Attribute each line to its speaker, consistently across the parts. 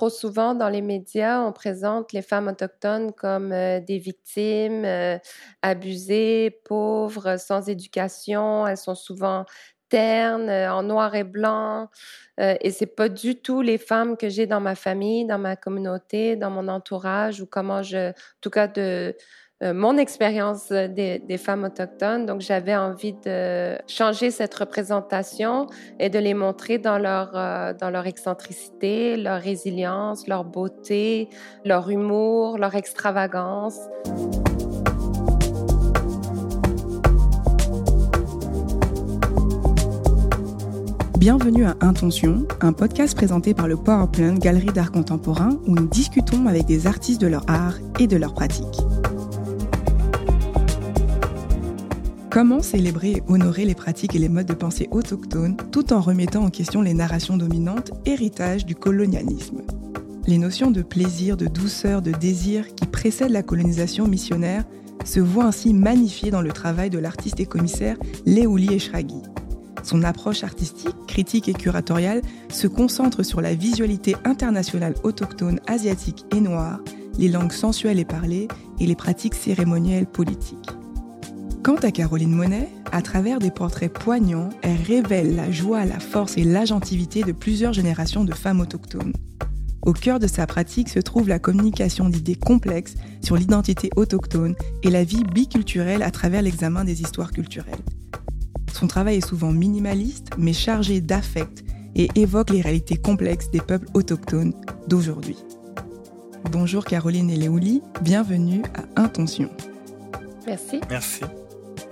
Speaker 1: trop souvent dans les médias, on présente les femmes autochtones comme euh, des victimes euh, abusées, pauvres, sans éducation. Elles sont souvent ternes, euh, en noir et blanc. et c'est pas du tout les femmes que j'ai dans ma famille, dans ma communauté, dans mon entourage ou comment je, en tout cas de mon expérience des, des, femmes autochtones. Donc, j'avais envie de changer cette représentation et de les montrer dans leur, euh, dans leur excentricité, leur résilience, leur beauté, leur humour, leur extravagance.
Speaker 2: Bienvenue à Intention, un podcast présenté par le Powerplant Galerie d'art contemporain où nous discutons avec des artistes de leur art et de leur pratique. Comment célébrer et honorer les pratiques et les modes de pensée autochtones tout en remettant en question les narrations dominantes, héritage du colonialisme? Les notions de plaisir, de douceur, de désir qui précèdent la colonisation missionnaire se voient ainsi magnifiées dans le travail de l'artiste et commissaire Léouli Eshraghi. Son approche artistique, critique et curatoriale se concentre sur la visualité internationale autochtone asiatique et noire, les langues sensuelles et parlées et les pratiques cérémonielles politiques. Quant à Caroline Monet, à travers des portraits poignants, elle révèle la joie, la force et l'agentivité de plusieurs générations de femmes autochtones. Au cœur de sa pratique se trouve la communication d'idées complexes sur l'identité autochtone et la vie biculturelle à travers l'examen des histoires culturelles. Son travail est souvent minimaliste, mais chargé d'affect et évoque les réalités complexes des peuples autochtones d'aujourd'hui. Bonjour Caroline et Léouli, bienvenue à Intention.
Speaker 1: Merci.
Speaker 3: Merci.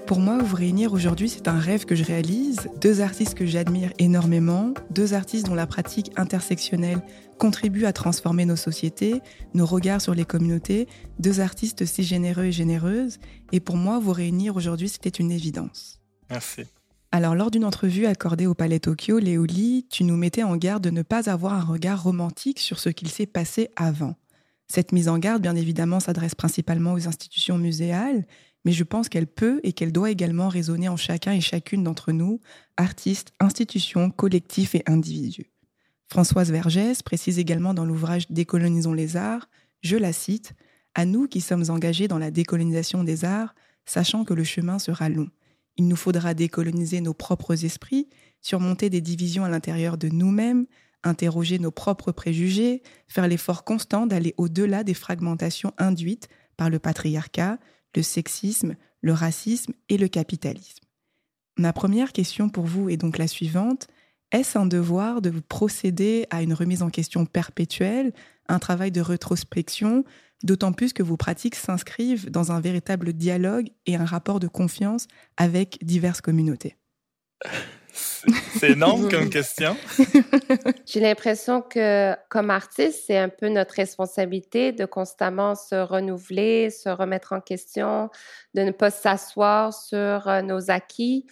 Speaker 2: Pour moi, vous réunir aujourd'hui, c'est un rêve que je réalise. Deux artistes que j'admire énormément, deux artistes dont la pratique intersectionnelle contribue à transformer nos sociétés, nos regards sur les communautés, deux artistes si généreux et généreuses. Et pour moi, vous réunir aujourd'hui, c'était une évidence.
Speaker 3: Merci.
Speaker 2: Alors, lors d'une entrevue accordée au Palais Tokyo, Léoli, tu nous mettais en garde de ne pas avoir un regard romantique sur ce qu'il s'est passé avant. Cette mise en garde, bien évidemment, s'adresse principalement aux institutions muséales, mais je pense qu'elle peut et qu'elle doit également résonner en chacun et chacune d'entre nous, artistes, institutions, collectifs et individus. Françoise Vergès précise également dans l'ouvrage Décolonisons les arts, je la cite, À nous qui sommes engagés dans la décolonisation des arts, sachant que le chemin sera long. Il nous faudra décoloniser nos propres esprits, surmonter des divisions à l'intérieur de nous-mêmes, interroger nos propres préjugés, faire l'effort constant d'aller au-delà des fragmentations induites par le patriarcat, le sexisme, le racisme et le capitalisme. Ma première question pour vous est donc la suivante. Est-ce un devoir de procéder à une remise en question perpétuelle, un travail de rétrospection, d'autant plus que vos pratiques s'inscrivent dans un véritable dialogue et un rapport de confiance avec diverses communautés?
Speaker 3: C'est énorme comme question.
Speaker 1: J'ai l'impression que comme artiste, c'est un peu notre responsabilité de constamment se renouveler, se remettre en question, de ne pas s'asseoir sur euh, nos acquis.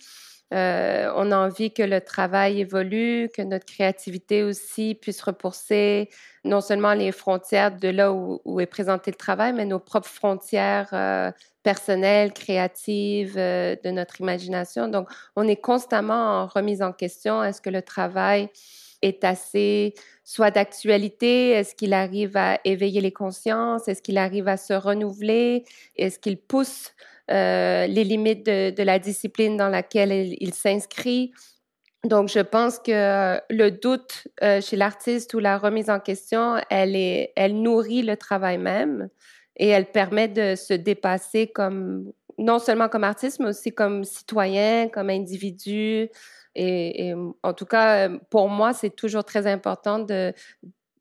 Speaker 1: Euh, on a envie que le travail évolue, que notre créativité aussi puisse repousser non seulement les frontières de là où, est présenté le travail, mais nos propres frontières euh, personnelles, créatives, euh, de notre imagination. Donc, on est constamment en remise en question. Est-ce que le travail est assez soit d'actualité, est-ce qu'il arrive à éveiller les consciences, est-ce qu'il arrive à se renouveler, est-ce qu'il pousse euh, les limites de, la discipline dans laquelle il, s'inscrit. Donc, je pense que le doute euh, chez l'artiste ou la remise en question, elle, est, elle nourrit le travail même et elle permet de se dépasser comme, non seulement comme artiste, mais aussi comme citoyen, comme individu. Et en tout cas, pour moi, c'est toujours très important de,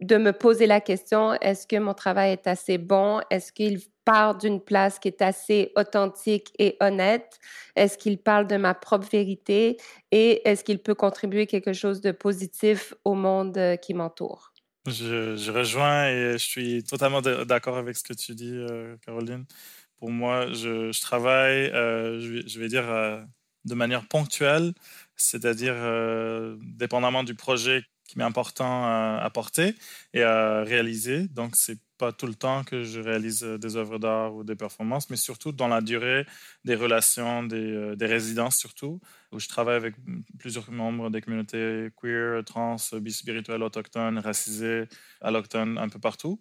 Speaker 1: de me poser la question, est-ce que mon travail est assez bon? Est-ce qu'il part d'une place qui est assez authentique et honnête? Est-ce qu'il parle de ma propre vérité? Et est-ce qu'il peut contribuer quelque chose de positif au monde euh, qui m'entoure?
Speaker 3: Je, rejoins et je suis totalement d'accord avec ce que tu dis, euh, Caroline. Pour moi, je, travaille, euh, je, vais, dire, de manière ponctuelle, c'est-à-dire dépendamment du projet qui m'est important à, porter et à réaliser. Donc, c'est pas tout le temps que je réalise des œuvres d'art ou des performances, mais surtout dans la durée des relations, des, des résidences surtout, où je travaille avec plusieurs membres des communautés queer, trans, bispirituelles, autochtones, racisées, allochtones, un peu partout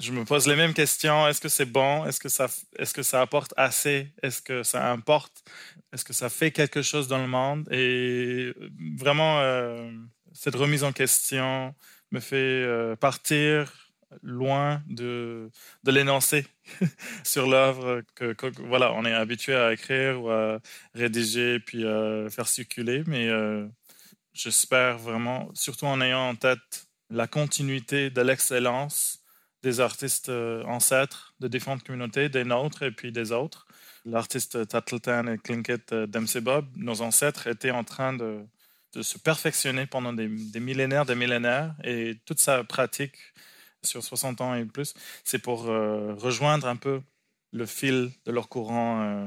Speaker 3: je me pose les mêmes questions. Est-ce que c'est bon? Est-ce que, ça, est-ce que ça apporte assez? Est-ce que ça importe? Est-ce que ça fait quelque chose dans le monde? Et vraiment, euh, cette remise en question me fait euh, partir loin de, de l'énoncé sur l'œuvre que, voilà, on est habitué à écrire ou à rédiger puis à faire circuler. Mais euh, j'espère vraiment, surtout en ayant en tête la continuité de l'excellence des artistes euh, ancêtres de différentes communautés, des nôtres et puis des autres. L'artiste Tattleton et Clinkett euh, Bob, nos ancêtres étaient en train de, se perfectionner pendant des, millénaires, des millénaires, et toute sa pratique sur 60 ans et plus, c'est pour euh, rejoindre un peu le fil de leur courant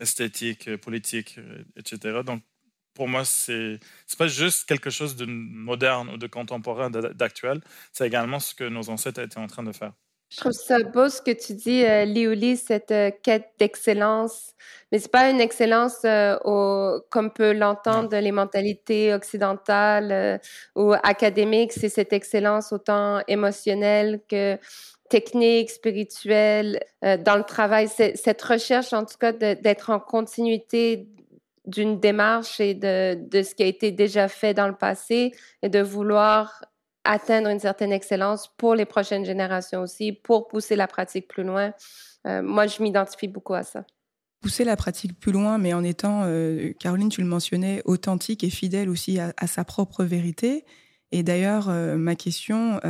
Speaker 3: esthétique, politique, etc. Donc, pour moi, c'est n'est pas juste quelque chose de moderne ou de contemporain, d'actuel. C'est également ce que nos ancêtres étaient en train de faire.
Speaker 1: Je trouve ça beau ce que tu dis, euh, cette euh, quête d'excellence. Mais c'est pas une excellence euh, au, comme peut l'entendre les mentalités occidentales euh, ou académiques. C'est cette excellence autant émotionnelle que technique, spirituelle, dans le travail. Cette recherche, en tout cas, d'être en continuité d'une démarche et de, de, ce qui a été déjà fait dans le passé et de vouloir atteindre une certaine excellence pour les prochaines générations aussi, pour pousser la pratique plus loin. Euh, moi, je m'identifie beaucoup à ça.
Speaker 2: Pousser la pratique plus loin, mais en étant, euh, Caroline, tu le mentionnais, authentique et fidèle aussi à, sa propre vérité. Et d'ailleurs, euh, ma question,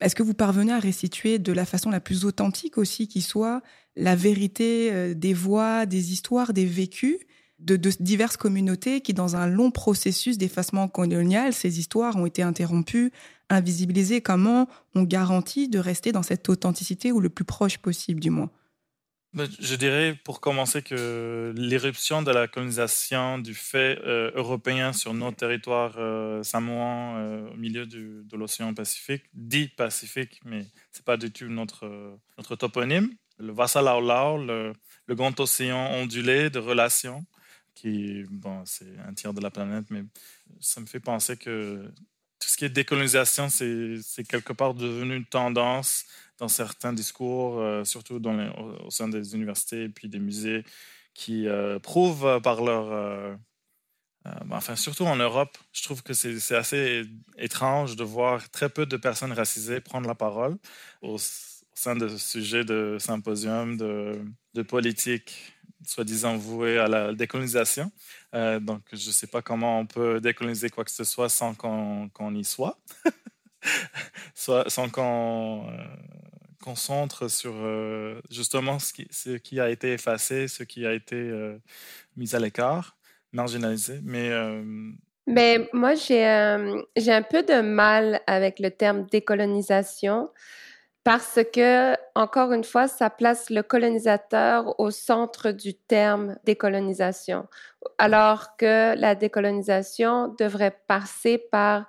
Speaker 2: est-ce que vous parvenez à restituer de la façon la plus authentique aussi qui soit la vérité des voix, des histoires, des vécus de, diverses communautés qui, dans un long processus d'effacement colonial, ces histoires ont été interrompues, invisibilisées. Comment on garantit de rester dans cette authenticité ou le plus proche possible, du moins?
Speaker 3: Ben, je dirais pour commencer que l'éruption de la colonisation du fait euh, européen sur notre territoire euh, samoan euh, au milieu de l'océan Pacifique, dit Pacifique, mais ce n'est pas du tout notre, notre toponyme, le Vassalaulao, le, le grand océan ondulé de relations, qui, bon, c'est un tiers de la planète, mais ça me fait penser que tout ce qui est décolonisation, c'est quelque part devenu une tendance dans certains discours, euh, surtout au, sein des universités et puis des musées, qui euh, prouvent par leur... Euh, enfin, surtout en Europe, je trouve que c'est assez étrange de voir très peu de personnes racisées prendre la parole au, sein de sujets de symposiums, de, de politique soi-disant voué à la décolonisation. Euh, donc, je ne sais pas comment on peut décoloniser quoi que ce soit sans qu'on y soit, sans qu'on euh, concentre sur euh, justement ce qui, a été effacé, ce qui a été mis à l'écart, marginalisé. Mais
Speaker 1: mais moi, j'ai un peu de mal avec le terme décolonisation parce que, encore une fois, ça place le colonisateur au centre du terme décolonisation, alors que la décolonisation devrait passer par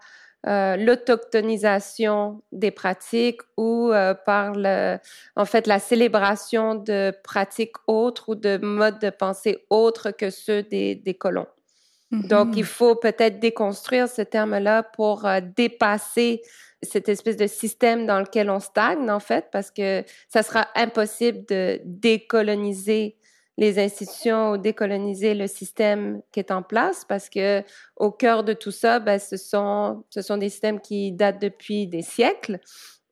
Speaker 1: euh, l'autochtonisation des pratiques ou euh, par le, en fait la célébration de pratiques autres ou de modes de pensée autres que ceux des, des colons. Donc, il mm-hmm. faut peut-être déconstruire ce terme-là pour euh, dépasser cette espèce de système dans lequel on stagne, en fait, parce que ça sera impossible de décoloniser les institutions ou décoloniser le système qui est en place parce que au cœur de tout ça, ben, ce, sont, ce sont des systèmes qui datent depuis des siècles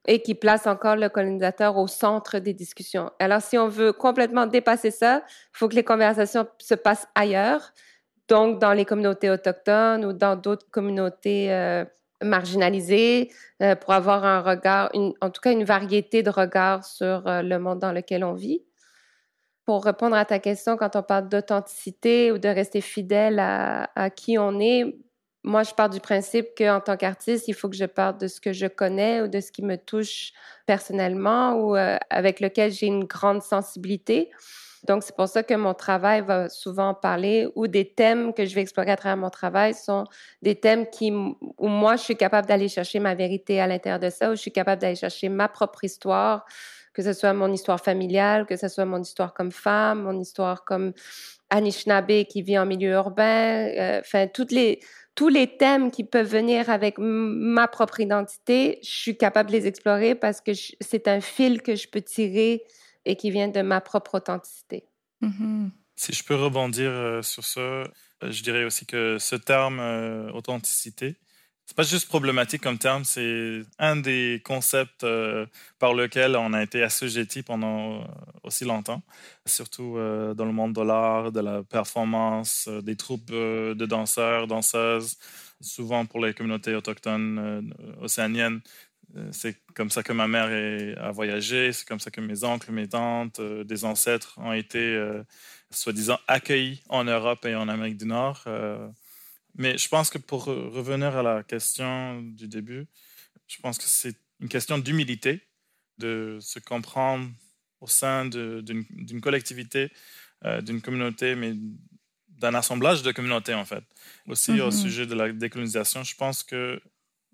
Speaker 1: et qui placent encore le colonisateur au centre des discussions. Alors, si on veut complètement dépasser ça, il faut que les conversations se passent ailleurs, donc dans les communautés autochtones ou dans d'autres communautés euh, marginalisés euh, pour avoir un regard, en tout cas une variété de regards sur euh, le monde dans lequel on vit. Pour répondre à ta question, quand on parle d'authenticité ou de rester fidèle à, qui on est, moi, je pars du principe qu'en tant qu'artiste, il faut que je parte de ce que je connais ou de ce qui me touche personnellement ou euh, avec lequel j'ai une grande sensibilité. Donc, c'est pour ça que mon travail va souvent parler ou des thèmes que je vais explorer à travers mon travail sont des thèmes qui, où moi, je suis capable d'aller chercher ma vérité à l'intérieur de ça, où je suis capable d'aller chercher ma propre histoire, que ce soit mon histoire familiale, que ce soit mon histoire comme femme, mon histoire comme Anishinaabe qui vit en milieu urbain, euh, enfin, toutes les, tous les thèmes qui peuvent venir avec ma propre identité, je suis capable de les explorer parce que c'est un fil que je peux tirer et qui vient de ma propre authenticité.
Speaker 3: Mm-hmm. Si je peux rebondir euh, sur ça, euh, je dirais aussi que ce terme authenticité, c'est pas juste problématique comme terme, c'est un des concepts euh, par lequel on a été assujetti pendant euh, aussi longtemps, surtout euh, dans le monde de l'art, de la performance, des troupes de danseurs, danseuses, souvent pour les communautés autochtones océaniennes. C'est comme ça que ma mère a voyagé, c'est comme ça que mes oncles, mes tantes, des ancêtres ont été soi-disant accueillis en Europe et en Amérique du Nord. Mais je pense que pour revenir à la question du début, je pense que c'est une question d'humilité, de se comprendre au sein d'une collectivité, euh, d'une communauté, mais d'un assemblage de communautés, en fait. Aussi, au mm-hmm. sujet de la décolonisation, je pense que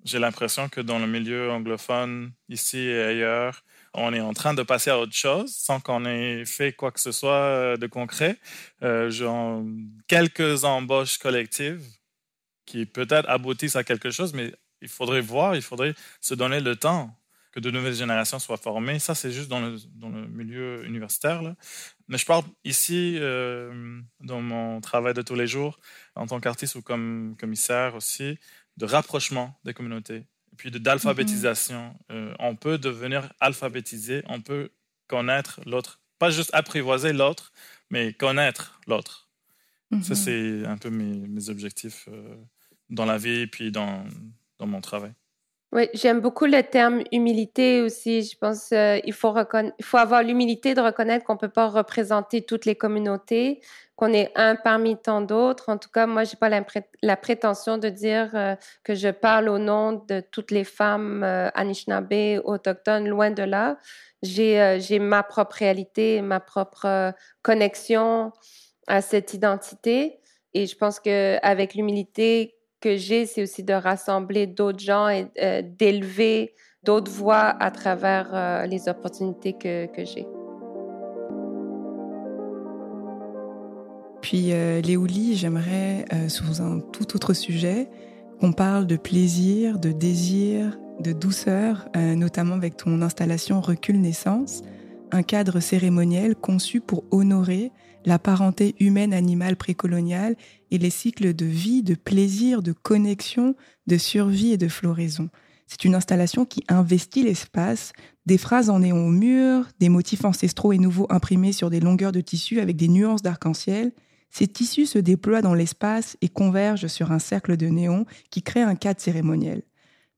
Speaker 3: j'ai l'impression que dans le milieu anglophone, ici et ailleurs, on est en train de passer à autre chose sans qu'on ait fait quoi que ce soit euh, de concret. Euh, genre, quelques embauches collectives qui peut-être aboutissent à quelque chose, mais il faudrait voir, il faudrait se donner le temps que de nouvelles générations soient formées. Ça, c'est juste dans le, dans le, milieu universitaire. Mais je parle ici, euh, dans mon travail de tous les jours, en tant qu'artiste ou comme commissaire aussi, de rapprochement des communautés, et puis d'alphabétisation. Mm-hmm. Euh, on peut devenir alphabétisé, on peut connaître l'autre, pas juste apprivoiser l'autre, mais connaître l'autre. Ça, mm-hmm. c'est un peu mes, mes objectifs. Euh, dans la vie et puis dans, dans mon travail.
Speaker 1: Oui, j'aime beaucoup le terme humilité aussi. Je pense euh, faut, il faut avoir l'humilité de reconnaître qu'on peut pas représenter toutes les communautés, qu'on est un parmi tant d'autres. En tout cas, moi, je n'ai pas la, prétention de dire euh, que je parle au nom de toutes les femmes euh, Anishinaabe, autochtones, loin de là. J'ai ma propre réalité, ma propre connexion à cette identité. Et je pense qu'avec l'humilité que j'ai, c'est aussi de rassembler d'autres gens et euh, d'élever d'autres voix à travers euh, les opportunités que, j'ai.
Speaker 2: Puis, euh, Léouli, j'aimerais, euh, sous un tout autre sujet, qu'on parle de plaisir, de désir, de douceur, notamment avec ton installation Recul Naissance, un cadre cérémoniel conçu pour honorer la parenté humaine-animale précoloniale et les cycles de vie, de plaisir, de connexion, de survie et de floraison. C'est une installation qui investit l'espace, des phrases en néon au mur, des motifs ancestraux et nouveaux imprimés sur des longueurs de tissu avec des nuances d'arc-en-ciel. Ces tissus se déploient dans l'espace et convergent sur un cercle de néon qui crée un cadre cérémoniel.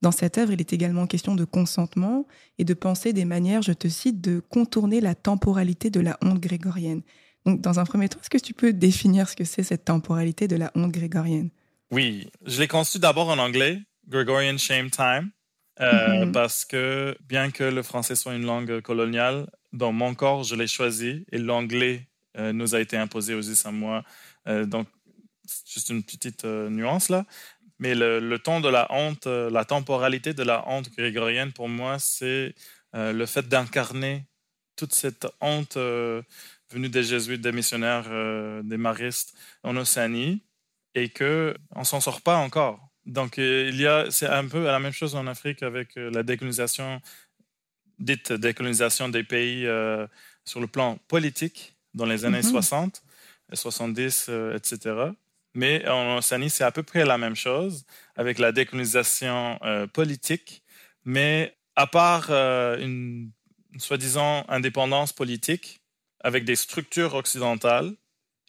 Speaker 2: Dans cette œuvre, il est également question de consentement et de penser des manières, je te cite, de contourner la temporalité de la honte grégorienne. Donc, dans un premier temps, est-ce que tu peux définir ce que c'est cette temporalité de la honte grégorienne?
Speaker 3: Oui, je l'ai conçu d'abord en anglais, Gregorian Shame Time, euh, mhm. parce que bien que le français soit une langue coloniale, dans mon corps, je l'ai choisi et l'anglais euh, nous a été imposé aux Samoa. Euh, donc, juste une petite nuance là. Mais le, le, ton de la honte, la temporalité de la honte grégorienne, pour moi, c'est le fait d'incarner toute cette honte venus des jésuites, des missionnaires, euh, des maristes en Océanie, et que on s'en sort pas encore. Donc euh, il y a, c'est un peu la même chose en Afrique avec euh, la décolonisation, dite décolonisation des pays sur le plan politique dans les années 60, 70, etc. Mais en Océanie, c'est à peu près la même chose avec la décolonisation politique, mais à part une soi-disant indépendance politique, avec des structures occidentales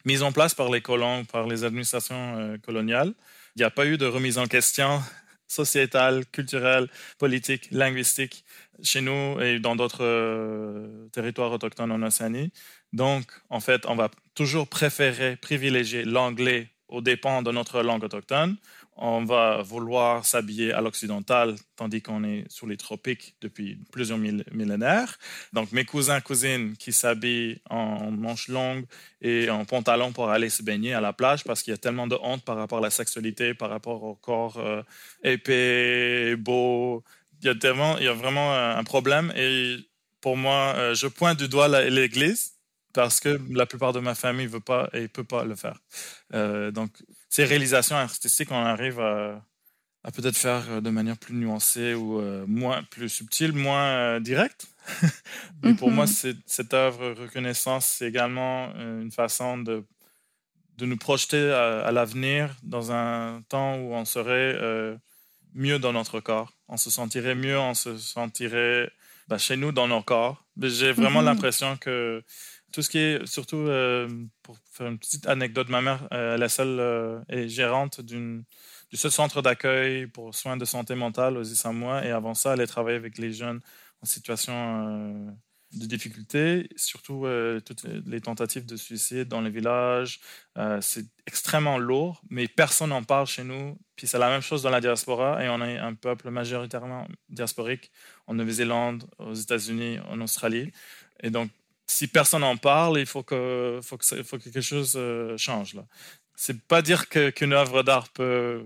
Speaker 3: mises en place par les colons, par les administrations euh, coloniales. Il n'y a pas eu de remise en question sociétale, culturelle, politique, linguistique chez nous et dans d'autres euh, territoires autochtones en Océanie. Donc, en fait, on va toujours préférer, privilégier l'anglais aux dépens de notre langue autochtone. on va vouloir s'habiller à l'occidental, tandis qu'on est sous les tropiques depuis plusieurs millénaires. Donc, mes cousins, cousines qui s'habillent en manches longues et en pantalon pour aller se baigner à la plage parce qu'il y a tellement de honte par rapport à la sexualité, par rapport au corps euh, épais, beau. Il y, a tellement, il y a vraiment un problème. Et pour moi, euh, je pointe du doigt l'Église parce que la plupart de ma famille ne veut pas et ne peut pas le faire. Euh, donc, ces réalisations artistiques, on arrive à, peut-être faire de manière plus nuancée ou euh, moins, plus subtile, moins euh, directe. Mais pour moi, mhm. cette œuvre reconnaissance, c'est également une façon de, de nous projeter à, l'avenir dans un temps où on serait mieux dans notre corps. On se sentirait mieux, on se sentirait bah, chez nous dans nos corps. J'ai vraiment mhm. l'impression que tout ce qui est, surtout euh, pour faire une petite anecdote, ma mère, euh, la seule euh, est gérante du seul centre d'accueil pour soins de santé mentale aux Samoa. Et avant ça, elle a travaillé avec les jeunes en situation de difficulté, surtout toutes les tentatives de suicide dans les villages. c'est extrêmement lourd, mais personne n'en parle chez nous. Puis c'est la même chose dans la diaspora, et on est un peuple majoritairement diasporique en Nouvelle-Zélande, aux États-Unis, en Australie. Et donc, si personne n'en parle, il faut que, quelque chose euh, change. Là. C'est pas dire qu'une œuvre d'art peut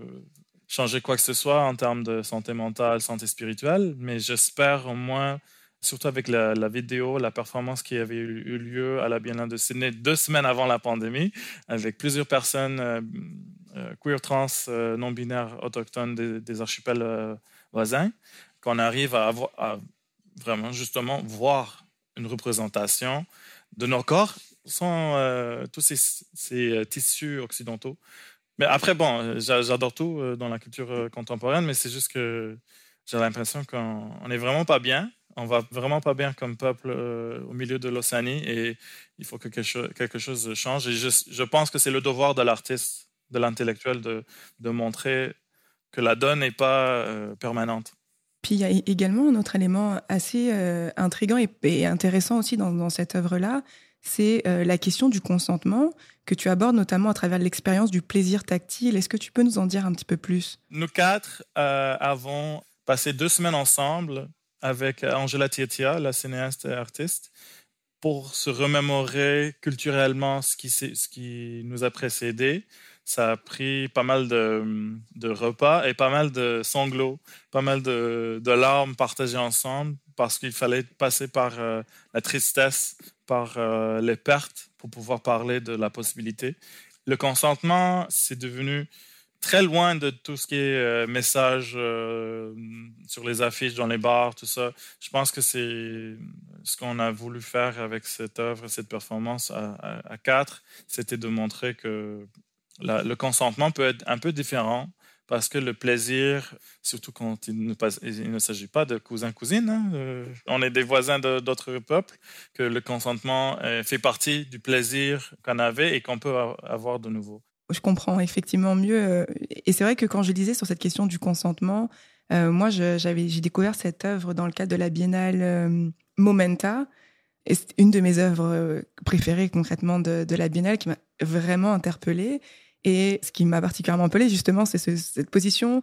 Speaker 3: changer quoi que ce soit en termes de santé mentale, santé spirituelle, mais j'espère au moins, surtout avec la, vidéo, la performance qui avait eu, lieu à la Biennale de Sydney deux semaines avant la pandémie, avec plusieurs personnes euh, euh, queer, trans, non-binaires, autochtones des, archipels voisins, qu'on arrive à, à vraiment justement voir une représentation de nos corps sans euh, tous ces, euh, tissus occidentaux. Mais après, bon, euh, j'adore tout dans la culture contemporaine, mais c'est juste que j'ai l'impression qu'on n'est vraiment pas bien. On va vraiment pas bien comme peuple au milieu de l'Océanie et il faut que quelque chose, change. Et je, pense que c'est le devoir de l'artiste, de l'intellectuel, de, de, montrer que la donne n'est pas permanente.
Speaker 2: Puis il y a également un autre élément assez euh, intrigant et, intéressant aussi dans, cette œuvre-là, c'est euh, la question du consentement que tu abordes notamment à travers l'expérience du plaisir tactile. Est-ce que tu peux nous en dire un petit peu plus?
Speaker 3: Nous quatre euh, avons passé deux semaines ensemble avec Angela Tietia, la cinéaste et artiste, pour se remémorer culturellement ce qui, ce qui nous a précédés ça a pris pas mal de, repas et pas mal de sanglots, pas mal de, larmes partagées ensemble parce qu'il fallait passer par euh, la tristesse, par euh, les pertes pour pouvoir parler de la possibilité. Le consentement, c'est devenu très loin de tout ce qui est euh, message sur les affiches, dans les bars, tout ça. Je pense que c'est ce qu'on a voulu faire avec cette œuvre, cette performance à quatre, c'était de montrer que le consentement peut être un peu différent parce que le plaisir, surtout quand il ne, s'agit pas de cousins-cousines, hein, euh, on est des voisins d'autres peuples, que le consentement euh, fait partie du plaisir qu'on avait et qu'on peut avoir de nouveau.
Speaker 2: Je comprends effectivement mieux. Euh, et c'est vrai que quand je lisais sur cette question du consentement, moi, j'ai découvert cette œuvre dans le cadre de la biennale Momenta. Et c'est une de mes œuvres préférées concrètement de la biennale qui m'a vraiment interpellée. Et ce qui m'a particulièrement appelé, justement, c'est cette position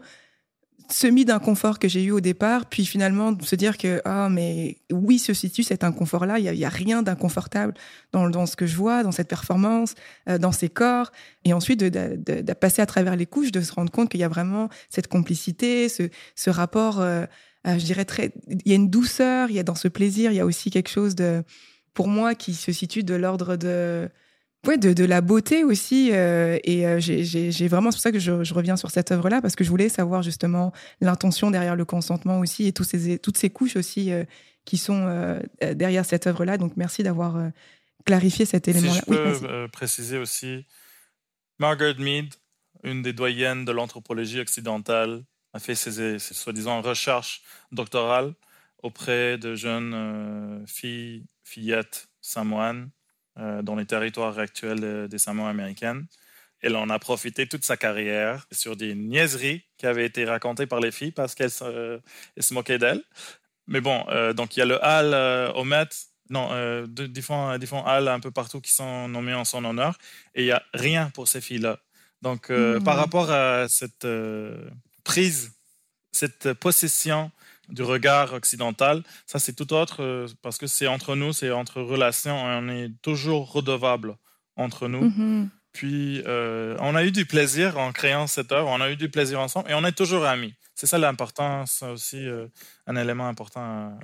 Speaker 2: semi d'inconfort que j'ai eu au départ, puis finalement de se dire que ah mais oui se situe cet inconfort-là, il y, a, rien d'inconfortable dans, dans, ce que je vois, dans cette performance, euh, dans ces corps, et ensuite de, passer à travers les couches, de se rendre compte qu'il y a vraiment cette complicité, ce, rapport, euh, je dirais très, il y a une douceur, il y a dans ce plaisir, il y a aussi quelque chose de, pour moi, qui se situe de l'ordre de ouais, de, la beauté aussi. Euh, et euh, j'ai vraiment, c'est pour ça que je, reviens sur cette œuvre-là, parce que je voulais savoir justement l'intention derrière le consentement aussi et tous ces, toutes ces couches aussi euh, qui sont derrière cette œuvre-là. Donc merci d'avoir clarifié cet élément-là.
Speaker 3: Si je peux préciser aussi, Margaret Mead, une des doyennes de l'anthropologie occidentale, a fait ses, ses soi-disant recherches doctorales auprès de jeunes filles, fillettes samoanes dans les territoires actuels des Samoa américaines. Elle en a profité toute sa carrière sur des niaiseries qui avaient été racontées par les filles parce qu'elles se, se moquaient d'elles. Mais bon, euh, donc il y a le hall euh, au Met, non, différents, différents halls un peu partout qui sont nommés en son honneur, et il n'y a rien pour ces filles-là. Donc, euh, par rapport à cette euh, prise, cette possession du regard occidental, ça c'est tout autre euh, parce que c'est entre nous, c'est entre relations, on est toujours redevable entre nous. Mmh. Puis, on a eu du plaisir en créant cette œuvre, on a eu du plaisir ensemble et on est toujours amis. C'est ça l'importance aussi, un élément important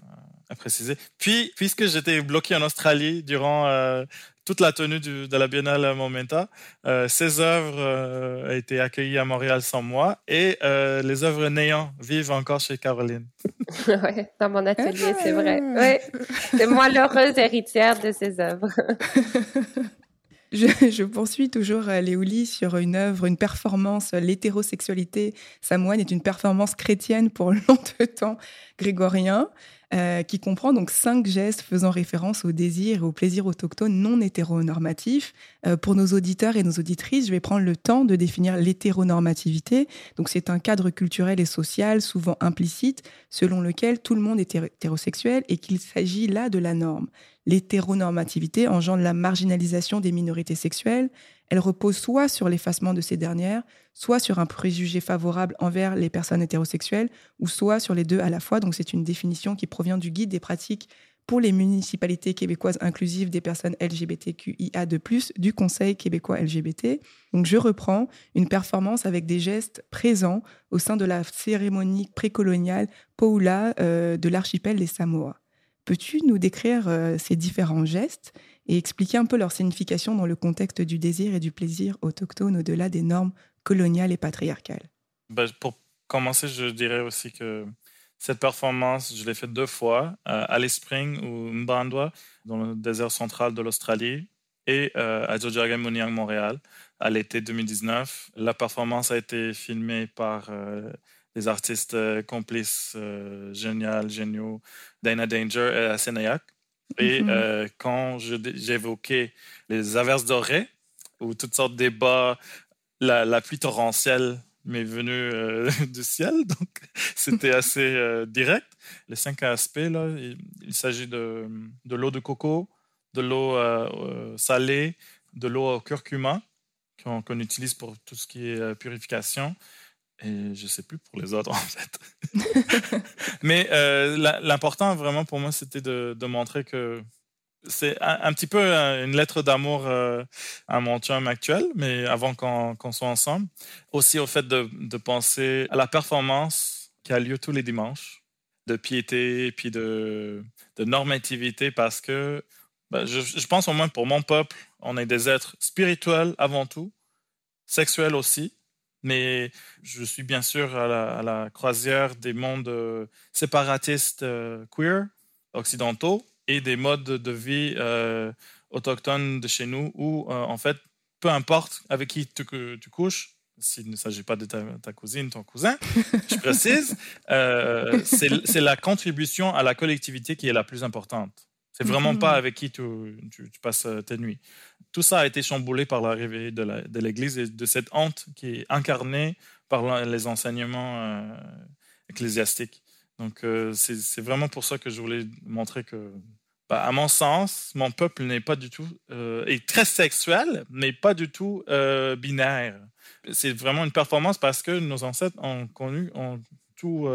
Speaker 3: à, préciser. Puis, puisque j'étais bloqué en Australie durant toute la tenue de la Biennale Momenta. Euh, ces œuvres euh, ont été accueillies à Montréal sans moi et euh, les œuvres néant vivent encore chez Caroline.
Speaker 1: oui, dans mon atelier, c'est vrai. Ah. Oui, c'est moi l'heureuse héritière de ces œuvres.
Speaker 2: Je, poursuis toujours Léouli sur une œuvre, une performance, l'hétérosexualité samoine est une performance chrétienne pour temps grégorien. Euh, qui comprend donc cinq gestes faisant référence au désir et au plaisir autochtone non hétéronormatif. Euh, pour nos auditeurs et nos auditrices, je vais prendre le temps de définir l'hétéronormativité. Donc c'est un cadre culturel et social souvent implicite selon lequel tout le monde est hétérosexuel et qu'il s'agit là de la norme. L'hétéronormativité engendre la marginalisation des minorités sexuelles, elle repose soit sur l'effacement de ces dernières, soit sur un préjugé favorable envers les personnes hétérosexuelles, ou soit sur les deux à la fois. Donc c'est une définition qui provient du guide des pratiques pour les municipalités québécoises inclusives des personnes LGBTQIA de plus du Conseil québécois LGBT. Donc je reprends une performance avec des gestes présents au sein de la cérémonie précoloniale Poula euh, de l'archipel des Samoa. Peux-tu nous décrire euh, ces différents gestes et expliquer un peu leur signification dans le contexte du désir et du plaisir autochtone au-delà des normes coloniales et patriarcales
Speaker 3: bah, Pour commencer, je dirais aussi que cette performance, je l'ai faite deux fois, à Alice Spring ou Mbandwa, dans le désert central de l'Australie, et euh, à à Montréal, à l'été 2019. La performance a été filmée par euh, des artistes euh, complices géniaux, géniaux, Dana Danger et Asenayak. Et mhm. euh, quand j'évoquais les averses dorées ou toutes sortes de débats, la, pluie torrentielle m'est venue euh, du ciel, donc c'était assez euh, direct. Les cinq aspects, là, il, s'agit de, de l'eau de coco, de l'eau salée, de l'eau au curcuma qu'on utilise pour tout ce qui est purification, et je sais plus pour les autres, en fait. Mais euh, l'important, vraiment, pour moi, c'était de, montrer que c'est un, petit peu une lettre d'amour euh, à mon chum actuel, mais avant qu'on soit ensemble. Aussi au fait de, penser à la performance qui a lieu tous les dimanches, de piété et puis de, normativité, parce que ben, je, je pense au moins pour mon peuple, on est des êtres spirituels avant tout, sexuels aussi, mais je suis bien sûr à la, croisière des mondes euh, séparatistes euh, queer occidentaux et des modes de vie euh, autochtones de chez nous où, en fait, peu importe avec qui tu, tu couches, s'il ne s'agit pas de ta, cousine, ton cousin, je précise, c'est la contribution à la collectivité qui est la plus importante. C'est vraiment pas mm-hmm. avec qui tu, passes tes nuits. Tout ça a été chamboulé par l'arrivée de l'Église et de cette honte qui est incarnée par les enseignements euh, ecclésiastiques. Donc, euh, c'est vraiment pour ça que je voulais montrer que, bah, à mon sens, mon peuple n'est pas du tout, est très sexuel, mais pas du tout binaire. C'est vraiment une performance parce que nos ancêtres ont connu, ont tout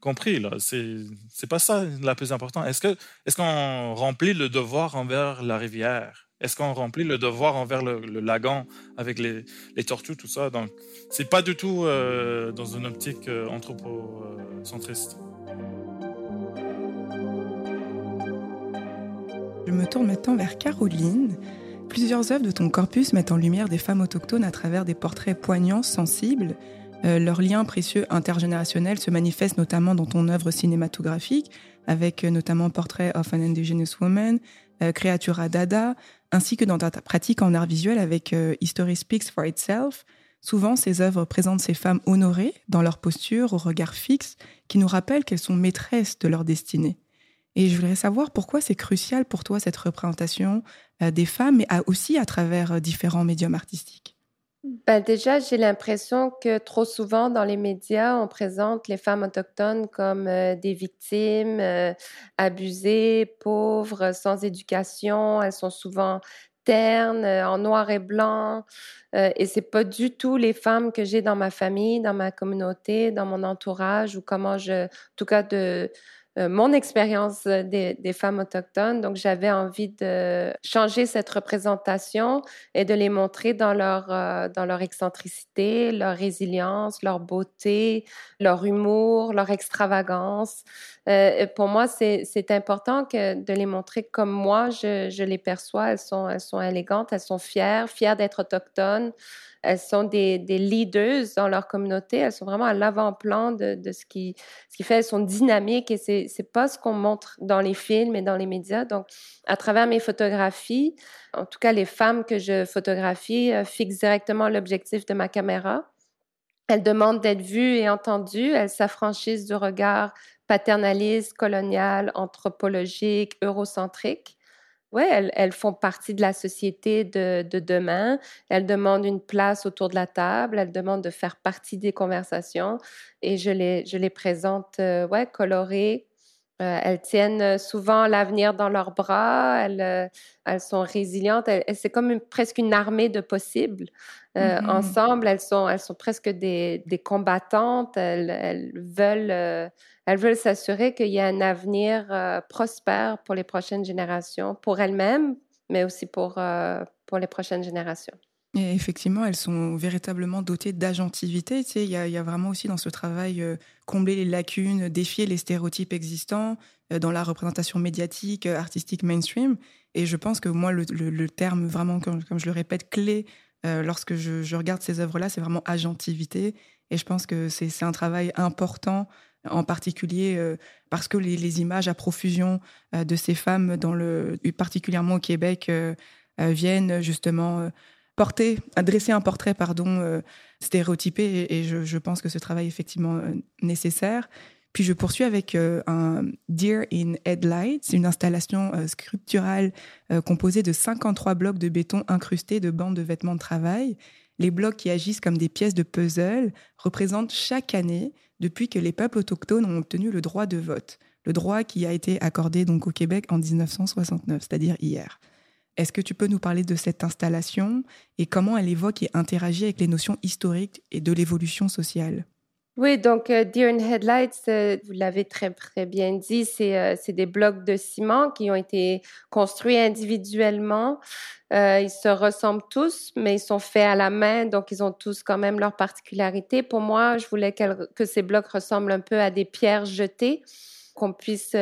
Speaker 3: compris. C'est, pas ça la plus importante. Est-ce qu'on remplit le devoir envers la rivière? Est-ce qu'on remplit le devoir envers le, lagon avec les, tortues, tout ça? Donc, c'est pas du tout euh, dans une optique euh, anthropocentriste.
Speaker 2: Je me tourne maintenant vers Caroline. Plusieurs œuvres de ton corpus mettent en lumière des femmes autochtones à travers des portraits poignants, sensibles. Euh, leur lien précieux intergénérationnel se manifeste notamment dans ton œuvre cinématographique, avec notamment Portrait of an Indigenous Woman, Creatura Dada, ainsi que dans ta pratique en art visuel avec History Speaks for Itself. Souvent, ces œuvres présentent ces femmes honorées dans leur posture, au regard fixe, qui nous rappellent qu'elles sont maîtresses de leur destinée. Et je voudrais savoir pourquoi c'est crucial pour toi cette représentation des femmes, mais aussi à travers différents médiums artistiques.
Speaker 1: Ben déjà, j'ai l'impression que trop souvent dans les médias, on présente les femmes autochtones comme euh, des victimes euh, abusées, pauvres, sans éducation. Elles sont souvent terne, en noir et blanc. et c'est pas du tout les femmes que j'ai dans ma famille, dans ma communauté, dans mon entourage ou comment je, en tout cas de euh, mon expérience des, des, femmes autochtones. Donc, j'avais envie de changer cette représentation et de les montrer dans leur, euh, dans leur excentricité, leur résilience, leur beauté, leur humour, leur extravagance. Euh, pour moi, c'est important que de les montrer comme moi, je, je les perçois. Elles sont, elles sont élégantes, elles sont fières, fières d'être autochtones. Elles sont des, des, leaders dans leur communauté. Elles sont vraiment à l'avant-plan de, de, ce, qui, ce qui fait. Elles sont dynamiques et c'est n'est pas ce qu'on montre dans les films et dans les médias. Donc, à travers mes photographies, en tout cas, les femmes que je photographie euh, fixent directement l'objectif de ma caméra. Elles demandent d'être vues et entendues. Elles s'affranchissent du regard paternaliste, colonial, anthropologique, eurocentrique oui, elles, font partie de la société de, demain. Elles demandent une place autour de la table. Elles demandent de faire partie des conversations. Et je les, je les présente, euh, ouais, colorées. Euh, elles tiennent souvent l'avenir dans leurs bras. Elles, euh, elles sont résilientes. c'est comme presque une armée de possibles. Mm-hmm. Ensemble, elles sont, elles sont presque des, des combattantes. Elles, elles veulent elles veulent s'assurer qu'il y a un avenir euh, prospère pour les prochaines générations, pour elles-mêmes, mais aussi pour, euh, pour les prochaines générations.
Speaker 2: Et effectivement, elles sont véritablement dotées d'agentivité. Tu sais, il y, a vraiment aussi dans ce travail euh, combler les lacunes, défier les stéréotypes existants dans la représentation médiatique, artistique mainstream. Et je pense que moi, le, le, terme vraiment, comme, comme, je le répète, clé lorsque je, je, regarde ces œuvres-là, c'est vraiment agentivité. Et je pense que c'est un travail important en particulier euh, parce que les, images à profusion euh, de ces femmes, dans le, particulièrement au Québec, euh, viennent justement porter, dresser un portrait pardon, stéréotypé. Et, je, pense que ce travail est effectivement nécessaire. Puis je poursuis avec un Deer in Headlights, une installation sculpturale composée de 53 blocs de béton incrustés de bandes de vêtements de travail. Les blocs qui agissent comme des pièces de puzzle représentent chaque année depuis que les peuples autochtones ont obtenu le droit de vote, le droit qui a été accordé donc au Québec en 1969, c'est-à-dire hier. Est-ce que tu peux nous parler de cette installation et comment elle évoque et interagit avec les notions historiques et de l'évolution sociale?
Speaker 1: Oui, donc euh, Deer Headlights, euh, vous l'avez très très bien dit, c'est euh, des blocs de ciment qui ont été construits individuellement. ils se ressemblent tous, mais ils sont faits à la main, donc ils ont tous quand même leur particularité. Pour moi, je voulais que ces blocs ressemblent un peu à des pierres jetées, qu'on puisse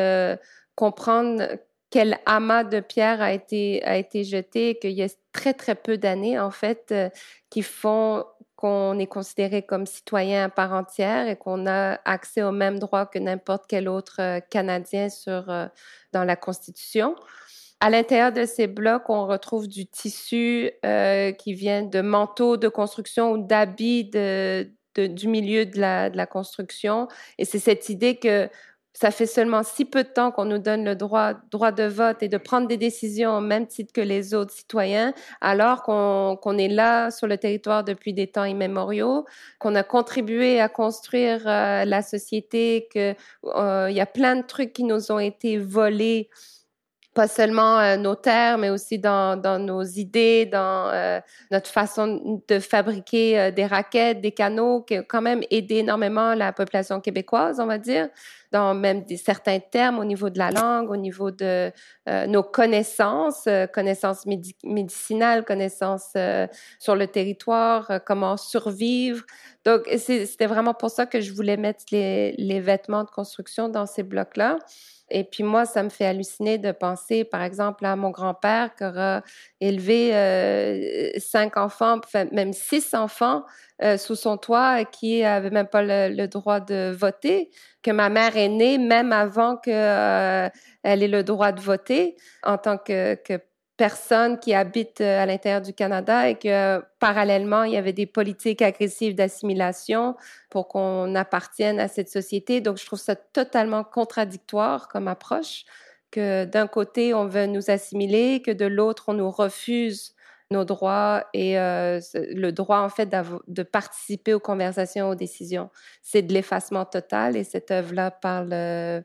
Speaker 1: comprendre quel amas de pierres a été a été jeté, qu'il y a très très peu d'années en fait qui font qu'on est considéré comme citoyen à part entière et qu'on a accès aux mêmes droits que n'importe quel autre euh, Canadien sur, euh, dans la Constitution. À l'intérieur de ces blocs, on retrouve du tissu euh, qui vient de manteaux de construction ou d'habits de, du milieu de la, de la construction. Et c'est cette idée que ça fait seulement si peu de temps qu'on nous donne le droit, droit de vote et de prendre des décisions au même titre que les autres citoyens, alors qu'on est là sur le territoire depuis des temps immémoriaux, qu'on a contribué à construire euh, la société, qu'il euh, y a plein de trucs qui nous ont été volés pas seulement euh, nos terres, mais aussi dans, dans nos idées, dans euh, notre façon de fabriquer euh, des raquettes, des canaux, qui ont quand même aidé énormément la population québécoise, on va dire, dans même des, certains termes au niveau de la langue, au niveau de nos connaissances, connaissances médicinales, connaissances sur le territoire, comment survivre. Donc, c'était vraiment pour ça que je voulais mettre les, les vêtements de construction dans ces blocs-là. Et puis moi, ça me fait halluciner de penser, par exemple, à mon grand-père qui aura élevé euh, cinq enfants, même six enfants euh, sous son toit et qui n'avait même pas le, droit de voter, que ma mère est née même avant qu'elle euh, ait le droit de voter en tant que, que personnes qui habitent euh, à l'intérieur du Canada et que parallèlement, il y avait des politiques agressives d'assimilation pour qu'on appartienne à cette société. Donc, je trouve ça totalement contradictoire comme approche, que d'un côté, on veut nous assimiler, que de l'autre, on nous refuse nos droits et euh, le droit, en fait, de participer aux conversations, aux décisions. C'est de l'effacement total et cette œuvre-là parle euh,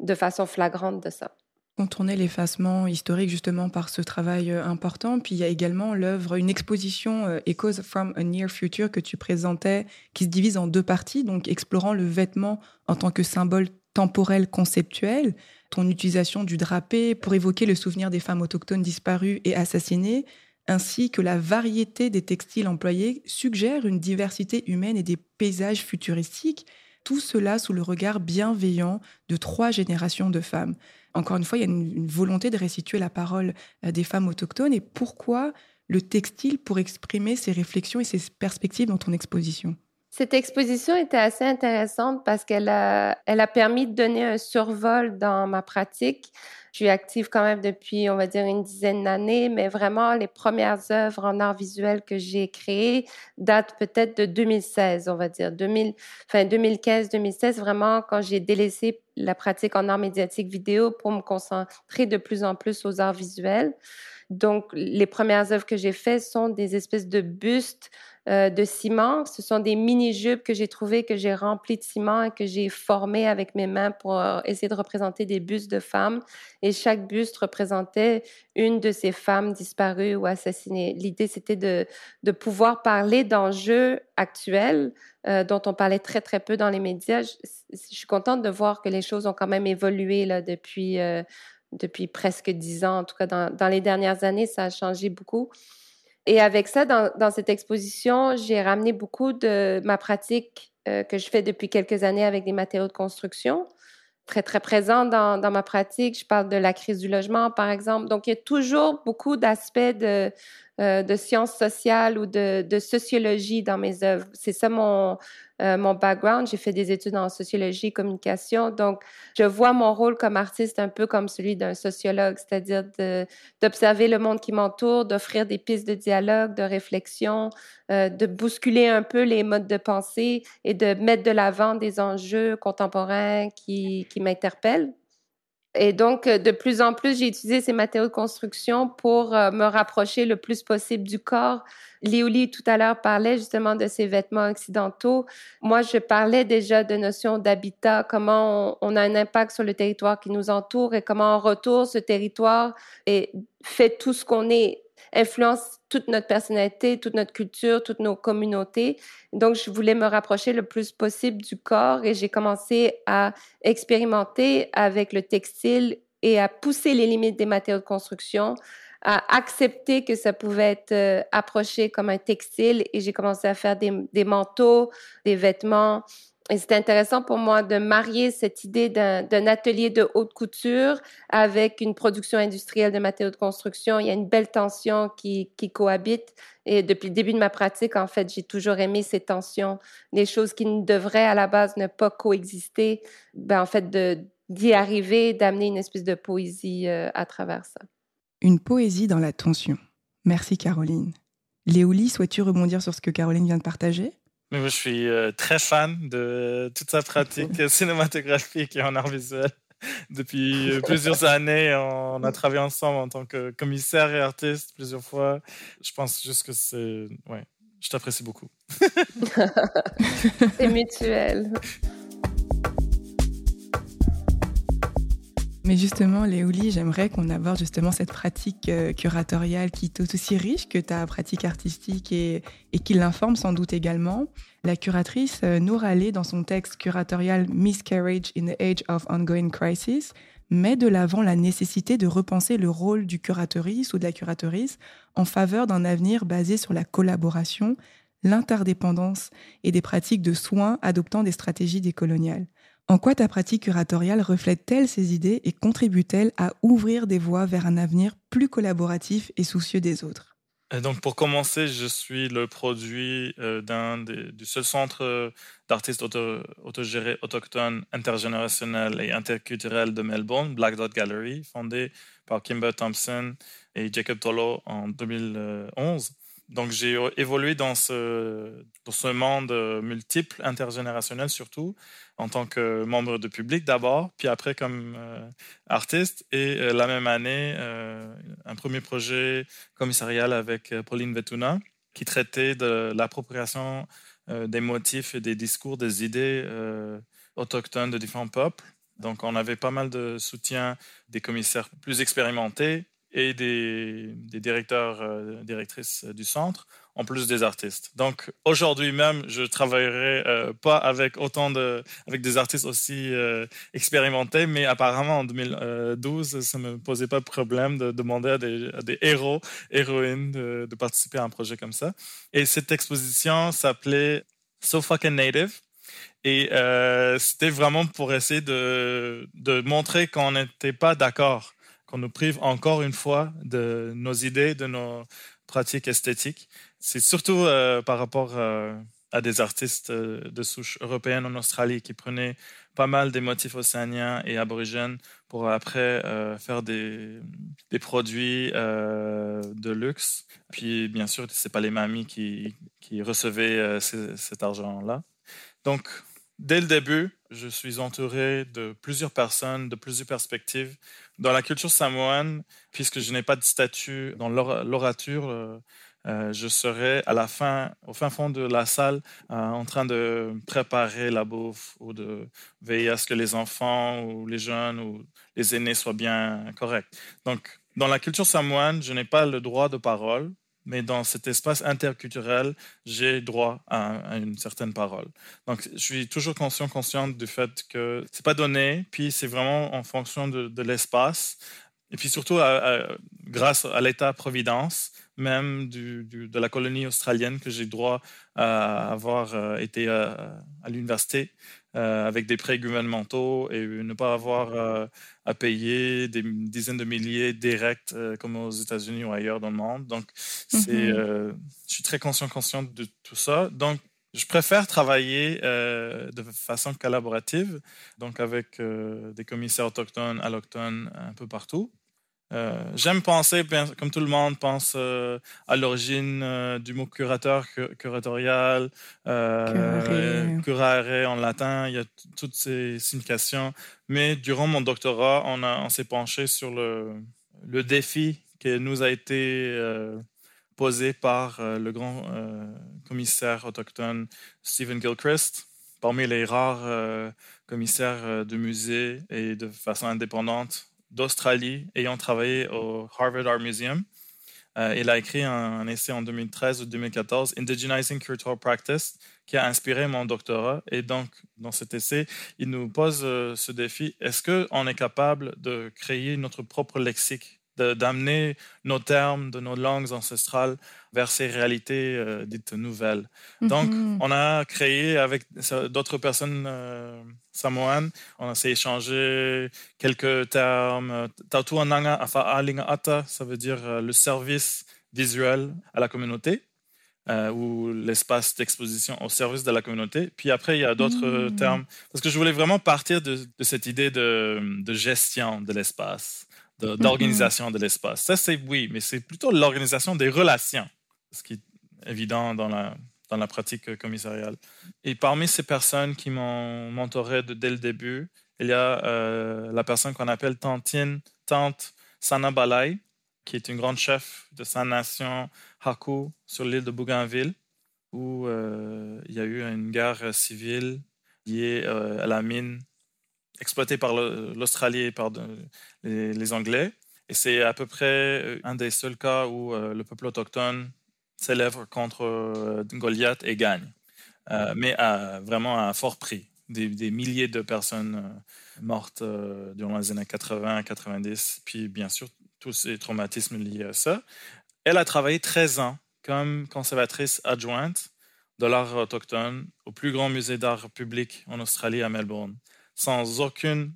Speaker 1: de façon flagrante de ça.
Speaker 2: Contourner l'effacement historique justement par ce travail euh, important. Puis il y a également l'œuvre, une exposition euh, Echoes from a Near Future que tu présentais, qui se divise en deux parties, donc explorant le vêtement en tant que symbole temporel conceptuel, ton utilisation du drapé pour évoquer le souvenir des femmes autochtones disparues et assassinées, ainsi que la variété des textiles employés suggère une diversité humaine et des paysages futuristiques, tout cela sous le regard bienveillant de trois générations de femmes. Encore une fois, il y a une, volonté de restituer la parole euh, des femmes autochtones. Et pourquoi le textile pour exprimer ces réflexions et ces perspectives dans ton exposition?
Speaker 1: Cette exposition était assez intéressante parce qu'elle a, elle a permis de donner un survol dans ma pratique. Je suis active quand même depuis, on va dire, une dizaine d'années, mais vraiment, les premières œuvres en art visuel que j'ai créées datent peut-être de 2016, on va dire, 2000, enfin 2015-2016, vraiment, quand j'ai délaissé la pratique en art médiatique vidéo pour me concentrer de plus en plus aux arts visuels. Donc, les premières œuvres que j'ai faites sont des espèces de bustes euh, de ciment. Ce sont des mini-jupes que j'ai trouvées, que j'ai remplies de ciment et que j'ai formées avec mes mains pour euh, essayer de représenter des bustes de femmes. Et chaque buste représentait une de ces femmes disparues ou assassinées. L'idée, c'était de, de pouvoir parler d'enjeux actuels euh, dont on parlait très, très peu dans les médias. Je, suis contente de voir que les choses ont quand même évolué là, depuis, depuis presque dix ans. En tout cas, dans, dans les dernières années, ça a changé beaucoup. Et avec ça, dans, cette exposition, j'ai ramené beaucoup de ma pratique euh, que je fais depuis quelques années avec des matériaux de construction, très, très présent dans, ma pratique. Je parle de la crise du logement, par exemple. Donc, il y a toujours beaucoup d'aspects de, euh, de sciences sociales ou de, sociologie dans mes œuvres. C'est ça mon, euh, mon background. J'ai fait des études en sociologie communication. Donc, je vois mon rôle comme artiste un peu comme celui d'un sociologue, c'est-à-dire d'observer le monde qui m'entoure, d'offrir des pistes de dialogue, de réflexion, euh, de bousculer un peu les modes de pensée et de mettre de l'avant des enjeux contemporains qui, qui m'interpellent. Et donc, euh, de plus en plus, j'ai utilisé ces matériaux de construction pour euh, me rapprocher le plus possible du corps. Léolie, tout à l'heure, parlait justement de ces vêtements occidentaux. Moi, je parlais déjà de notions d'habitat, comment on, a un impact sur le territoire qui nous entoure et comment en retour, ce territoire et fait tout ce qu'on est influence toute notre personnalité, toute notre culture, toutes nos communautés. Donc, je voulais me rapprocher le plus possible du corps et j'ai commencé à expérimenter avec le textile et à pousser les limites des matériaux de construction, à accepter que ça pouvait être euh, approché comme un textile et j'ai commencé à faire des, des manteaux, des vêtements, et c'était intéressant pour moi de marier cette idée d'un atelier de haute couture avec une production industrielle de matériaux de construction. Il y a une belle tension qui, cohabite. Et depuis le début de ma pratique, en fait, j'ai toujours aimé ces tensions, les choses qui ne devraient à la base ne pas coexister. Ben, en fait, d'y arriver, d'amener une espèce de poésie euh, à travers ça.
Speaker 2: Une poésie dans la tension. Merci Caroline. Léolie, souhaites-tu rebondir sur ce que Caroline vient de partager?
Speaker 3: Mais moi, je suis euh, très fan de toute sa pratique cinématographique et en art visuel. Depuis euh, plusieurs années, on a travaillé ensemble en tant que commissaire et artiste plusieurs fois. Je pense juste que c'est... Ouais, je t'apprécie beaucoup.
Speaker 1: c'est mutuel.
Speaker 2: Mais justement, Léolie, j'aimerais qu'on aborde justement cette pratique euh, curatoriale qui est aussi riche que ta pratique artistique et, qui l'informe sans doute également. La curatrice euh, Nour dans son texte curatorial Miscarriage in the Age of Ongoing Crisis, met de l'avant la nécessité de repenser le rôle du curatrice ou de la curatrice en faveur d'un avenir basé sur la collaboration, l'interdépendance et des pratiques de soins adoptant des stratégies décoloniales. En quoi ta pratique curatoriale reflète-t-elle ces idées et contribue-t-elle à ouvrir des voies vers un avenir plus collaboratif et soucieux des autres?
Speaker 3: Donc pour commencer, je suis le produit euh, du seul centre d'artistes autogérés autochtones intergénérationnels et interculturels de Melbourne, Black Dot Gallery, fondé par Kimber Thompson et Jacob Tolo en 2011 donc j'ai évolué dans ce, dans ce monde euh, multiple, intergénérationnel surtout, en tant que membre de public d'abord, puis après comme euh, artiste. Et euh, la même année, un premier projet commissarial avec Pauline Vetuna, qui traitait de l'appropriation des motifs et des discours, des idées autochtones de différents peuples Donc, on avait pas mal de soutien des commissaires plus expérimentés et des, directeurs, euh, directrices du centre, en plus des artistes. Donc, aujourd'hui même, je travaillerai euh, pas avec autant de, avec des artistes aussi euh, expérimentés, mais apparemment en 2012, ça me posait pas de problème de demander à des, héros, héroïnes de, participer à un projet comme ça. Et cette exposition s'appelait So Fucking Native. Et c'était vraiment pour essayer de montrer qu'on n'était pas d'accord, qu'on nous prive encore une fois de nos idées, de nos pratiques esthétiques. C'est surtout euh, par rapport euh, à des artistes de souche européenne en Australie qui prenaient pas mal des motifs océaniens et aborigènes pour après faire des, produits de luxe. Puis bien sûr, c'est pas les mamies qui, qui recevaient cet argent-là. Donc, dès le début, je suis entouré de plusieurs personnes, de plusieurs perspectives. Dans la culture samoane, puisque je n'ai pas de statut dans l'orature, euh, euh, je serai à la fin, au fin fond de la salle, euh, en train de préparer la bouffe ou de veiller à ce que les enfants ou les jeunes ou les aînés soient bien corrects. Donc, dans la culture samoane, je n'ai pas le droit de parole mais dans cet espace interculturel, j'ai droit à, une certaine parole. Donc, je suis toujours conscient, consciente du fait que c'est pas donné, puis c'est vraiment en fonction de, l'espace, et puis surtout grâce à l'État-providence, même de la colonie australienne, que j'ai droit à avoir euh, été à l'université euh, avec des prêts gouvernementaux et ne pas avoir euh, à payer des dizaines de milliers directs euh, comme aux États-Unis ou ailleurs dans le monde. Donc, c'est, mhm. je suis très conscient, conscient de tout ça. Donc, je préfère travailler de façon collaborative, donc avec des commissaires autochtones, allochtones un peu partout. Euh, j'aime penser, comme tout le monde pense euh, à l'origine euh, du mot curateur, curatorial, curare en latin, il y a toutes ces significations. Mais durant mon doctorat, on, on s'est penché sur le, le, défi qui nous a été posé par le grand commissaire autochtone Stephen Gilchrist, parmi les rares commissaires de musée et de façon indépendante d'Australie ayant travaillé au Harvard Art Museum. Euh, il a écrit un, essai en 2013 ou 2014, Indigenizing Curatorial Practice, qui a inspiré mon doctorat. Et donc, dans cet essai, il nous pose euh, ce défi est-ce qu'on est capable de créer notre propre lexique d'amener nos termes de nos langues ancestrales vers ces réalités euh, dites nouvelles. Donc, mhm. on a créé avec d'autres personnes euh, samoanes, on s'est échangé quelques termes. Tatuananga afa alinga ata, ça veut dire euh, le service visuel à la communauté. ou l'espace d'exposition au service de la communauté. Puis après, il y a d'autres mhm. termes, parce que je voulais vraiment partir de, cette idée de, de gestion de l'espace. Mhm. d'organisation de l'espace. Ça, c'est oui, mais c'est plutôt l'organisation des relations, ce qui est évident dans la, dans la pratique commissariale. Et parmi ces personnes qui m'ont mentoré dès le début, il y a euh, la personne qu'on appelle Tantine, Tante Sana Balai, qui est une grande chef de sa nation Haku sur l'île de Bougainville, où euh, il y a eu une guerre civile liée euh, à la mine exploité par l'Australie et par les, Anglais. Et c'est à peu près euh, un des seuls cas où euh, le peuple autochtone s'élève contre euh, Goliath et gagne, mais à, vraiment à un fort prix. Des, milliers de personnes mortes durant les années 80, 90, puis bien sûr tous ces traumatismes liés à ça. Elle a travaillé 13 ans comme conservatrice adjointe de l'art autochtone au plus grand musée d'art public en Australie à Melbourne sans aucune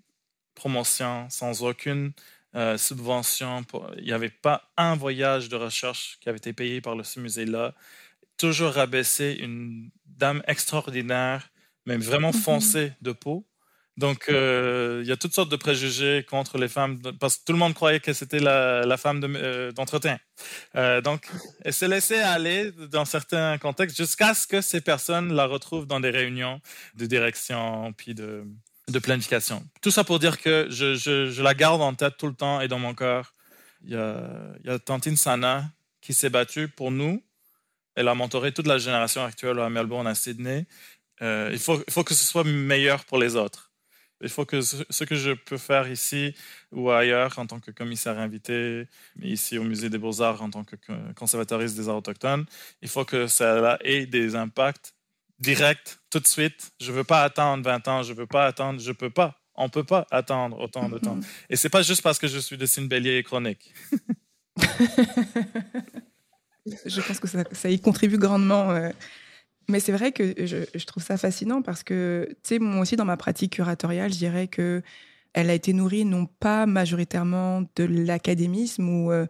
Speaker 3: promotion, sans aucune euh, subvention. Il n'y avait pas un voyage de recherche qui avait été payé par ce musée-là. Toujours rabaissé, une dame extraordinaire, même vraiment mhm. foncée de peau. Donc, euh, il y a toutes sortes de préjugés contre les femmes, parce que tout le monde croyait que c'était la, femme euh, d'entretien. donc, elle s'est laissée aller dans certains contextes jusqu'à ce que ces personnes la retrouvent dans des réunions de direction, puis de, de planification. Tout ça pour dire que je, la garde en tête tout le temps et dans mon cœur. Il y a, il Tantine Sana qui s'est battue pour nous. Elle a mentoré toute la génération actuelle à Melbourne, à Sydney. Euh, il, faut, que ce soit meilleur pour les autres. Il faut que ce que je peux faire ici ou ailleurs en tant que commissaire invité, ici au Musée des Beaux-Arts en tant que conservatrice des arts autochtones, il faut que ça ait des impacts directs tout de suite. Je ne veux pas attendre 20 ans, je ne veux pas attendre, je ne peux pas. On ne peut pas attendre autant de temps. Et ce n'est pas juste parce que je suis de signe bélier et chronique.
Speaker 2: je pense que ça, y contribue grandement. Euh, mais c'est vrai que je, trouve ça fascinant parce que, tu sais, moi aussi, dans ma pratique curatoriale, je dirais que elle a été nourrie non pas majoritairement de l'académisme ou euh,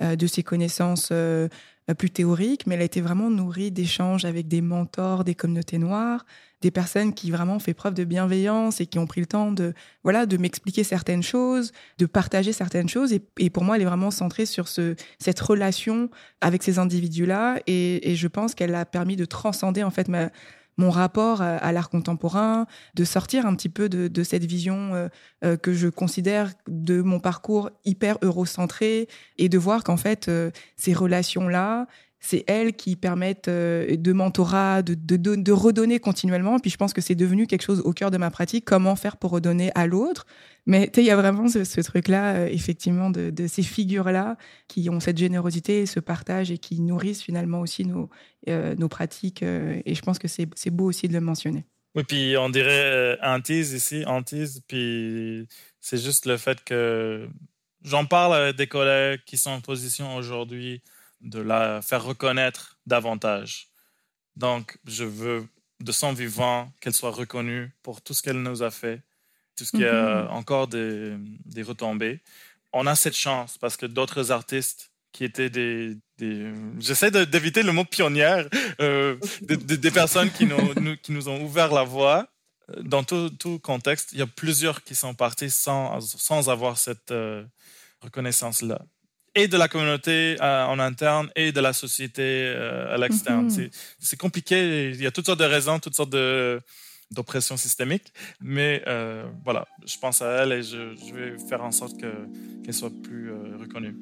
Speaker 2: euh, de ses connaissances euh, plus théoriques, mais elle a été vraiment nourrie d'échanges avec des mentors des communautés noires, des personnes qui vraiment ont fait preuve de bienveillance et qui ont pris le temps de voilà de m'expliquer certaines choses, de partager certaines choses. Et, pour moi, elle est vraiment centrée sur ce, cette relation avec ces individus-là. Et, et je pense qu'elle a permis de transcender en fait ma, mon rapport à, l'art contemporain, de sortir un petit peu de, cette vision euh, euh, que je considère de mon parcours hyper eurocentré et de voir qu'en fait, euh, ces relations-là, c'est elles qui permettent de mentorat, de, de, redonner continuellement. Puis je pense que c'est devenu quelque chose au cœur de ma pratique, comment faire pour redonner à l'autre. Mais il y a vraiment ce, truc-là, euh, effectivement, de, ces figures-là qui ont cette générosité ce partage et qui nourrissent finalement aussi nos, euh, nos pratiques. Euh, et je pense que c'est beau aussi de le mentionner.
Speaker 3: Oui, puis on dirait antise ici, antise, puis c'est juste le fait que j'en parle avec des collègues qui sont en position aujourd'hui de la faire reconnaître davantage. Donc, je veux de son vivant qu'elle soit reconnue pour tout ce qu'elle nous a fait tout ce qui a mhm. encore des, des, retombées. On a cette chance parce que d'autres artistes qui étaient des... des J'essaie d'éviter le mot pionnière, euh, des, personnes qui nous, qui nous ont ouvert la voie. Dans tout, tout, contexte, il y a plusieurs qui sont partis sans, sans avoir cette euh, reconnaissance-là et de la communauté euh, en interne et de la société à l'externe. Mhm. C'est compliqué. Il y a toutes sortes de raisons, toutes sortes de, d'oppression systémique. Mais euh, voilà, je pense à elle et je, vais faire en sorte qu'elle soit plus euh, reconnue.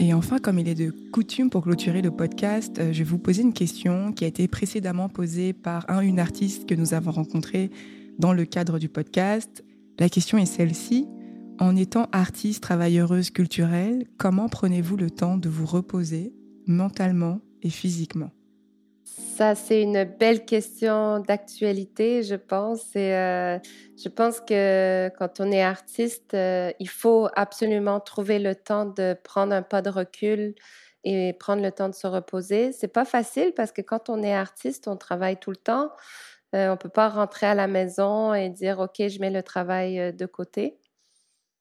Speaker 2: Et enfin, comme il est de coutume pour clôturer le podcast, euh, je vais vous poser une question qui a été précédemment posée par un une artiste que nous avons rencontré dans le cadre du podcast. La question est celle-ci. En étant artiste, travailleuse culturelle, comment prenez-vous le temps de vous reposer mentalement et physiquement?
Speaker 1: Ça, c'est une belle question d'actualité, je pense. Et euh, je pense que quand on est artiste, euh, il faut absolument trouver le temps de prendre un pas de recul et prendre le temps de se reposer. C'est pas facile parce que quand on est artiste, on travaille tout le temps. Euh, on peut pas rentrer à la maison et dire OK, je mets le travail de côté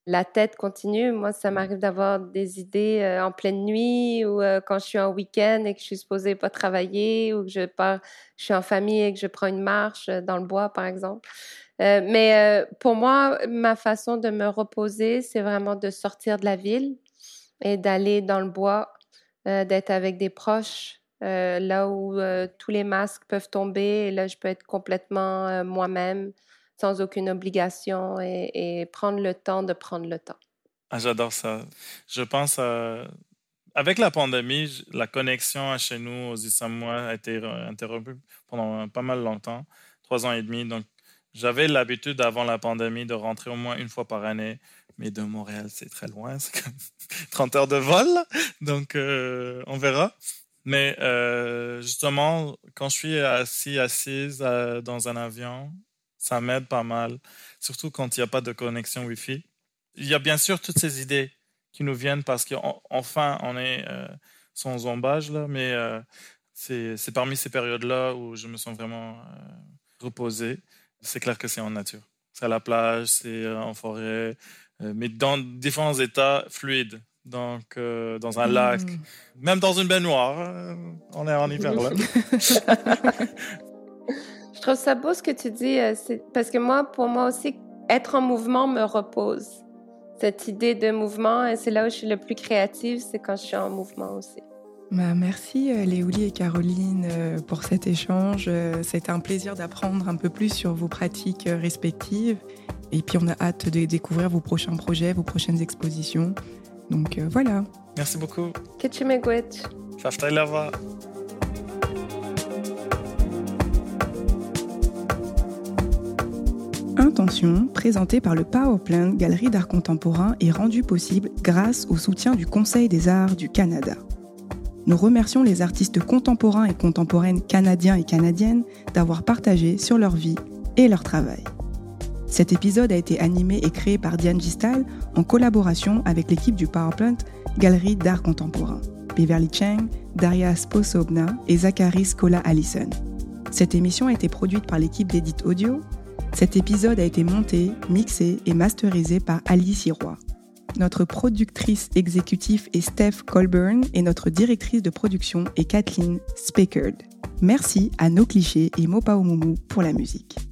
Speaker 1: la tête continue. Moi, ça m'arrive d'avoir des idées euh, en pleine nuit ou euh, quand je suis en week-end et que je suis supposée pas travailler ou que je pars, je suis en famille et que je prends une marche euh, dans le bois, par exemple. mais pour moi, ma façon de me reposer, c'est vraiment de sortir de la ville et d'aller dans le bois, d'être avec des proches, là où tous les masques peuvent tomber et là, je peux être complètement moi-même sans aucune obligation et, prendre le temps de prendre le temps.
Speaker 3: Ah, j'adore ça. Je pense avec la pandémie, la connexion chez nous aux Isamois a été interrompue pendant pas mal longtemps, trois ans et demi. Donc, j'avais l'habitude avant la pandémie de rentrer au moins une fois par année, mais de Montréal, c'est très loin, c'est 30 heures de vol, donc euh, on verra. Mais euh, justement, quand je suis assis, assise euh, dans un avion, ça m'aide pas mal, surtout quand il n'y a pas de connexion Wi-Fi. Il y a bien sûr toutes ces idées qui nous viennent parce qu'enfin, on est euh, sans zombage, là, mais euh, c'est parmi ces périodes-là où je me sens vraiment euh, reposé. C'est clair que c'est en nature. C'est à la plage, c'est en forêt, mais dans différents états fluides. Donc, dans un lac, hmm. même dans une baignoire, on est en hiver là.
Speaker 1: Je trouve ça beau ce que tu dis, euh, parce que moi, pour moi aussi, être en mouvement me repose. Cette idée de mouvement, et c'est là où je suis le plus créative, c'est quand je suis en mouvement aussi.
Speaker 2: Bah, merci euh, Léolie et Caroline euh, pour cet échange. C'était un plaisir d'apprendre un peu plus sur vos pratiques respectives. Et puis on a hâte de découvrir vos prochains projets, vos prochaines expositions. Donc voilà.
Speaker 3: Merci beaucoup.
Speaker 1: Kitchimegwitch.
Speaker 2: Intention, présenté par le Powerplant Galerie d'art contemporain, est rendu possible grâce au soutien du Conseil des arts du Canada. Nous remercions les artistes contemporains et contemporaines canadiens et canadiennes d'avoir partagé sur leur vie et leur travail. Cet épisode a été animé et créé par Diane Gistal en collaboration avec l'équipe du Powerplant Galerie d'art contemporain, Beverly Chang, Daria Sposobna et Zachary Skola Allison. Cette émission a été produite par l'équipe d'Edit Audio cet épisode a été monté, mixé et masterisé par Alice Sirois. Notre productrice exécutive est Steph Colburn et notre directrice de production est Kathleen Speckard. Merci à nos clichés et Mopa Omumu pour la musique.